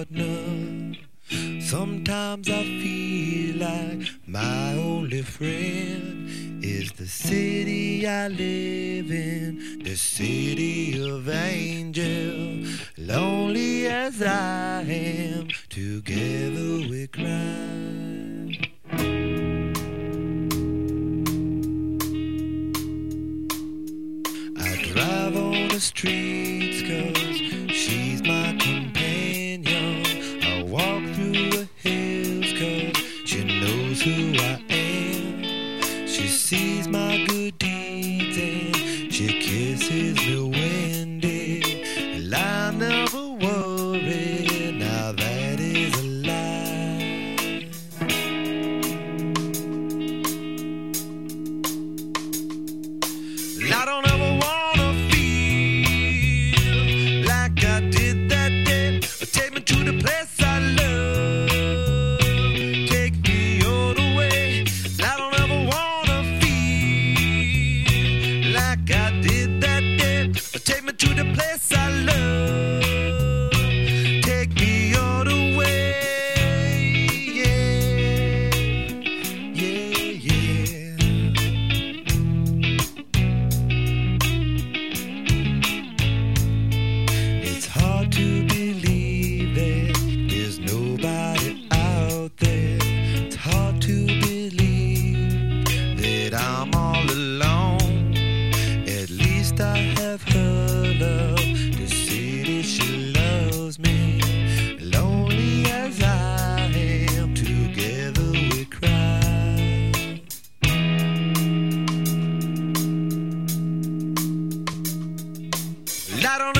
partner. Sometimes I feel like my only friend is the city I live in, the city of angels. Lonely as I am, together we cry. I drive on the streets cause she's my companion. Knows who I am. She sees my good deeds and she kisses me when. And I never worry, now that is a lie. I don't ever wanna feel like I Ever want